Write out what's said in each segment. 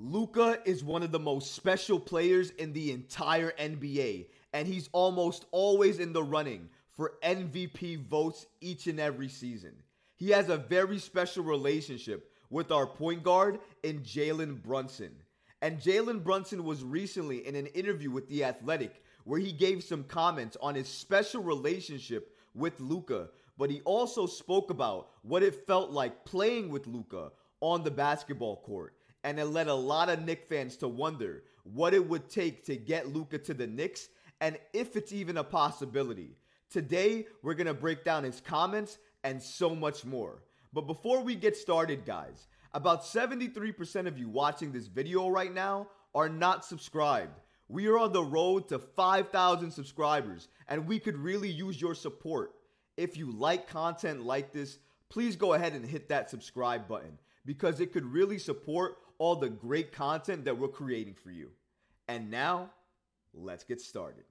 Luka is one of the most special players in the entire NBA, and he's almost always in the running for MVP votes each and every season. He has a very special relationship with our point guard in Jalen Brunson. And Jalen Brunson was recently in an interview with The Athletic where he gave some comments on his special relationship with Luka, but he also spoke about what it felt like playing with Luka on the basketball court and it led a lot of Knick fans to wonder what it would take to get Luka to the Knicks and if it's even a possibility. Today, we're going to break down his comments and so much more. But before we get started, guys, about 73% of you watching this video right now are not subscribed. We are on the road to 5,000 subscribers, and we could really use your support. If you like content like this, please go ahead and hit that subscribe button because it could really support all the great content that we're creating for you. And now, let's get started.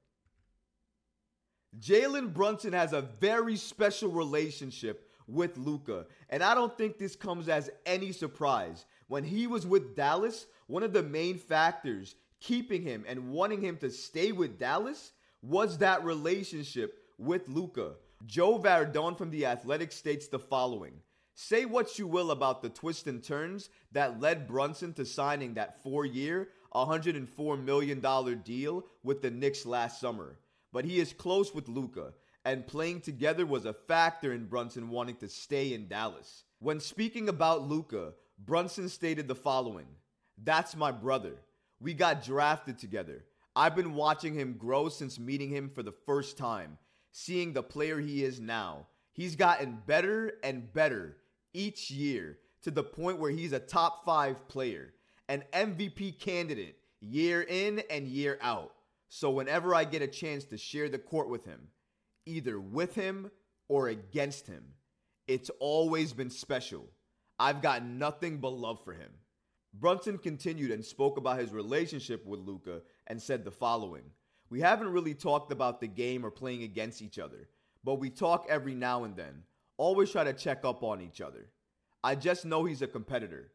Jalen Brunson has a very special relationship with Luka, and I don't think this comes as any surprise. When he was with Dallas, one of the main factors keeping him and wanting him to stay with Dallas was that relationship with Luka. Joe Vardon from The Athletic states the following Say what you will about the twists and turns that led Brunson to signing that four year, $104 million deal with the Knicks last summer. But he is close with Luka, and playing together was a factor in Brunson wanting to stay in Dallas. When speaking about Luka, Brunson stated the following That's my brother. We got drafted together. I've been watching him grow since meeting him for the first time, seeing the player he is now. He's gotten better and better each year to the point where he's a top five player, an MVP candidate year in and year out. So whenever I get a chance to share the court with him, either with him or against him, it's always been special. I've got nothing but love for him. Brunson continued and spoke about his relationship with Luka and said the following We haven't really talked about the game or playing against each other, but we talk every now and then always try to check up on each other. I just know he's a competitor.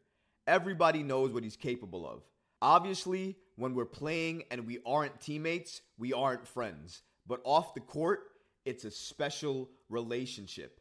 Everybody knows what he's capable of. Obviously, when we're playing and we aren't teammates, we aren't friends. But off the court, it's a special relationship.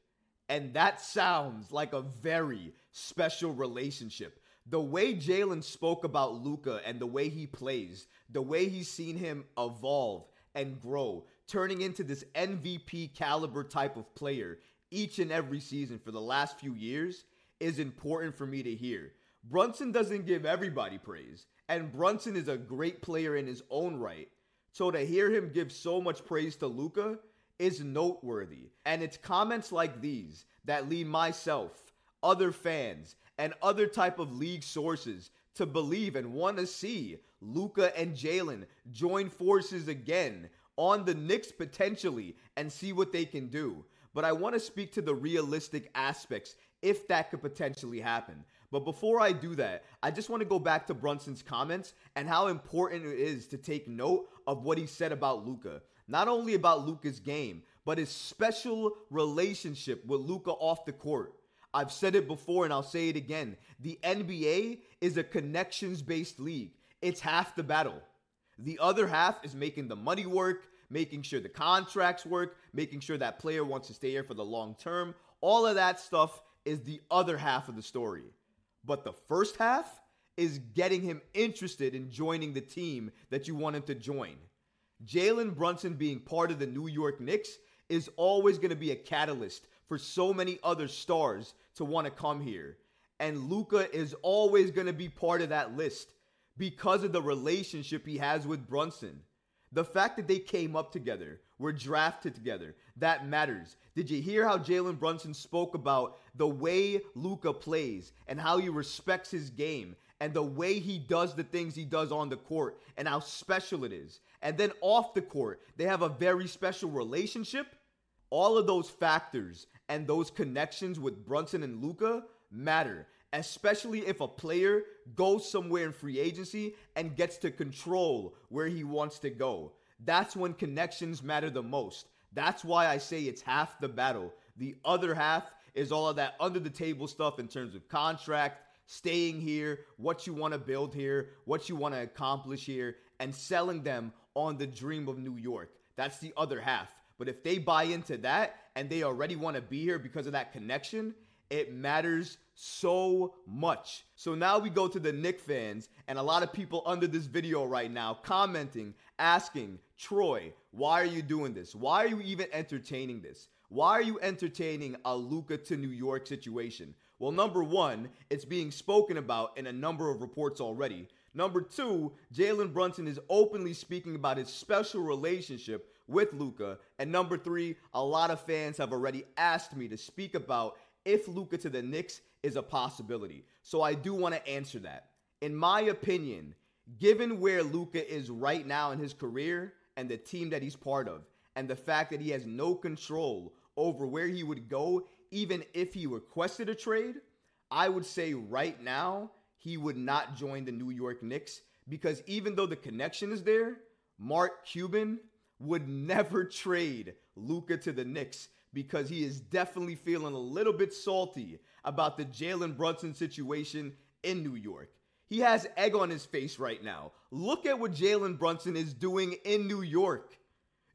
And that sounds like a very special relationship. The way Jalen spoke about Luka and the way he plays, the way he's seen him evolve and grow, turning into this MVP caliber type of player each and every season for the last few years is important for me to hear. Brunson doesn't give everybody praise, and Brunson is a great player in his own right. So to hear him give so much praise to Luka is noteworthy. And it's comments like these that lead myself, other fans, and other type of league sources to believe and want to see Luka and Jalen join forces again on the Knicks potentially and see what they can do but I want to speak to the realistic aspects if that could potentially happen. But before I do that, I just want to go back to Brunson's comments and how important it is to take note of what he said about Luka. Not only about Luka's game, but his special relationship with Luka off the court. I've said it before and I'll say it again. The NBA is a connections based league. It's half the battle. The other half is making the money work, making sure the contracts work, making sure that player wants to stay here for the long term. All of that stuff is the other half of the story. But the first half is getting him interested in joining the team that you want him to join. Jalen Brunson being part of the New York Knicks is always going to be a catalyst for so many other stars to want to come here. And Luka is always going to be part of that list because of the relationship he has with Brunson. The fact that they came up together, were drafted together, that matters. Did you hear how Jalen Brunson spoke about the way Luka plays and how he respects his game and the way he does the things he does on the court and how special it is? And then off the court, they have a very special relationship. All of those factors and those connections with Brunson and Luka matter especially if a player goes somewhere in free agency and gets to control where he wants to go. That's when connections matter the most. That's why I say it's half the battle. The other half is all of that under the table stuff in terms of contract, staying here, what you want to build here, what you want to accomplish here, and selling them on the dream of New York. That's the other half. But if they buy into that and they already want to be here because of that connection, it matters so much. So now we go to the Knick fans and a lot of people under this video right now commenting, asking, Troy, why are you doing this? Why are you even entertaining this? Why are you entertaining a Luka to New York situation? Well, number one, it's being spoken about in a number of reports already. Number two, Jalen Brunson is openly speaking about his special relationship with Luka. And number three, a lot of fans have already asked me to speak about if Luka to the Knicks is a possibility. So I do want to answer that. In my opinion, given where Luka is right now in his career and the team that he's part of, and the fact that he has no control over where he would go, even if he requested a trade, I would say right now he would not join the New York Knicks because even though the connection is there, Mark Cuban would never trade Luka to the Knicks because he is definitely feeling a little bit salty about the Jalen Brunson situation in New York. He has egg on his face right now. Look at what Jalen Brunson is doing in New York.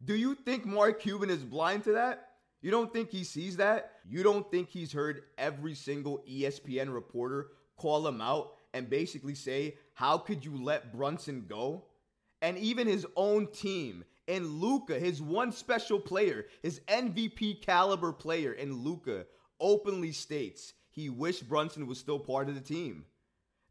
Do you think Mark Cuban is blind to that? You don't think he sees that? You don't think he's heard every single ESPN reporter call him out and basically say, How could you let Brunson go? And even his own team and Luka, his one special player, his MVP caliber player and Luka openly states he wished Brunson was still part of the team.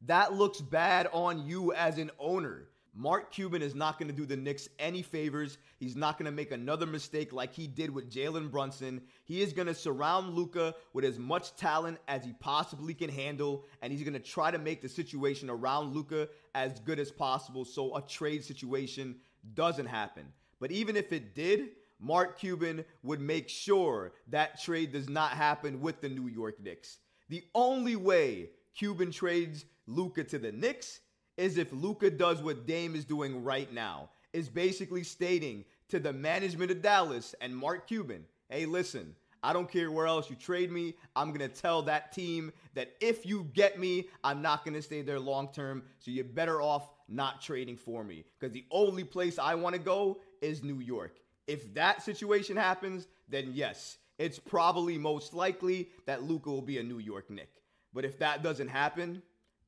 That looks bad on you as an owner. Mark Cuban is not going to do the Knicks any favors. He's not going to make another mistake like he did with Jalen Brunson. He is going to surround Luka with as much talent as he possibly can handle, and he's going to try to make the situation around Luka as good as possible so a trade situation doesn't happen. But even if it did, Mark Cuban would make sure that trade does not happen with the New York Knicks. The only way Cuban trades Luka to the Knicks is if Luka does what Dame is doing right now, is basically stating to the management of Dallas and Mark Cuban, hey, listen, I don't care where else you trade me. I'm going to tell that team that if you get me, I'm not going to stay there long term. So you're better off not trading for me because the only place I want to go is New York. If that situation happens, then yes, it's probably most likely that Luka will be a New York Knick. But if that doesn't happen,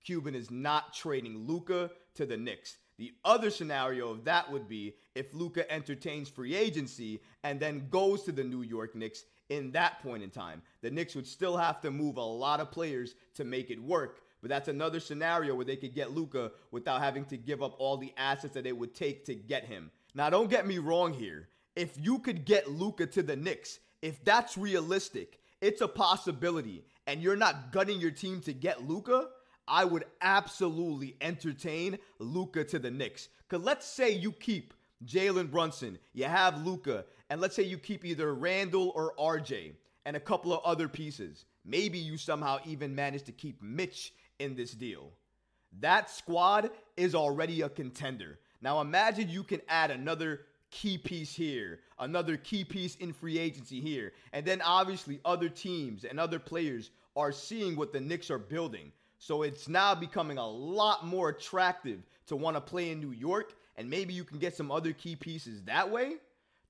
Cuban is not trading Luka to the Knicks. The other scenario of that would be if Luka entertains free agency and then goes to the New York Knicks in that point in time. The Knicks would still have to move a lot of players to make it work. But that's another scenario where they could get Luka without having to give up all the assets that it would take to get him. Now, don't get me wrong here. If you could get Luka to the Knicks, if that's realistic, it's a possibility, and you're not gutting your team to get Luka. I would absolutely entertain Luka to the Knicks. Because let's say you keep Jalen Brunson, you have Luka, and let's say you keep either Randle or RJ and a couple of other pieces. Maybe you somehow even manage to keep Mitch in this deal. That squad is already a contender. Now imagine you can add another key piece here, another key piece in free agency here, and then obviously other teams and other players are seeing what the Knicks are building. So it's now becoming a lot more attractive to want to play in New York, and maybe you can get some other key pieces that way.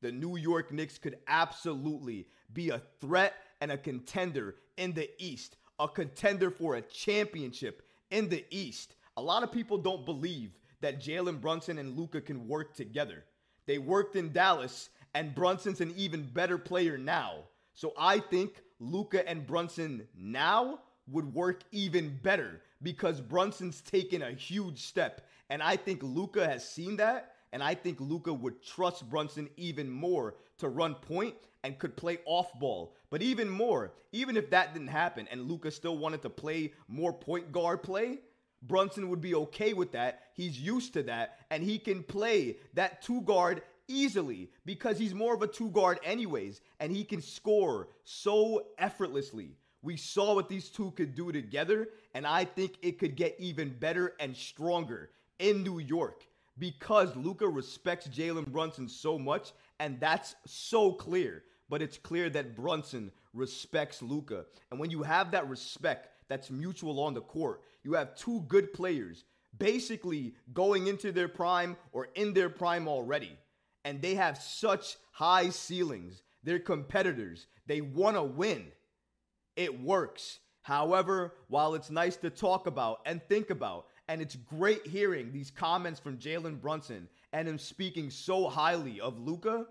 The New York Knicks could absolutely be a threat and a contender in the East, a contender for a championship in the East. A lot of people don't believe that Jalen Brunson and Luka can work together. They worked in Dallas, and Brunson's an even better player now. So I think Luka and Brunson now would work even better because Brunson's taken a huge step. And I think Luka has seen that. And I think Luka would trust Brunson even more to run point and could play off ball. But even more, even if that didn't happen and Luka still wanted to play more point guard play, Brunson would be okay with that. He's used to that. And he can play that two guard easily because he's more of a two guard, anyways. And he can score so effortlessly. We saw what these two could do together, and I think it could get even better and stronger in New York because Luka respects Jalen Brunson so much, and that's so clear. But it's clear that Brunson respects Luka, And when you have that respect, that's mutual on the court. You have two good players basically going into their prime or in their prime already. And they have such high ceilings. They're competitors. They want to win. It works. However, while it's nice to talk about and think about, and it's great hearing these comments from Jalen Brunson and him speaking so highly of Luka.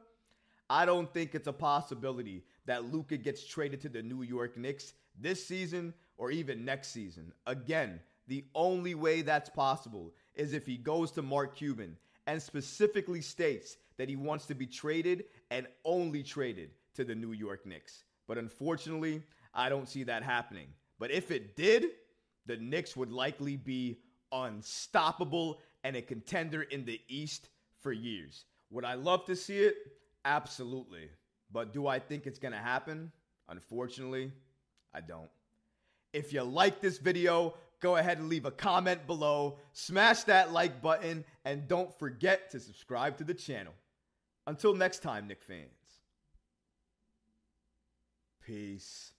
I don't think it's a possibility that Luka gets traded to the New York Knicks this season or even next season. Again, the only way that's possible is if he goes to Mark Cuban and specifically states that he wants to be traded and only traded to the New York Knicks. But unfortunately, I don't see that happening. But if it did, the Knicks would likely be unstoppable and a contender in the East for years. Would I love to see it? Absolutely. But do I think it's going to happen? Unfortunately, I don't. If you like this video, go ahead and leave a comment below, smash that like button, and don't forget to subscribe to the channel. Until next time, Knick fans. Peace.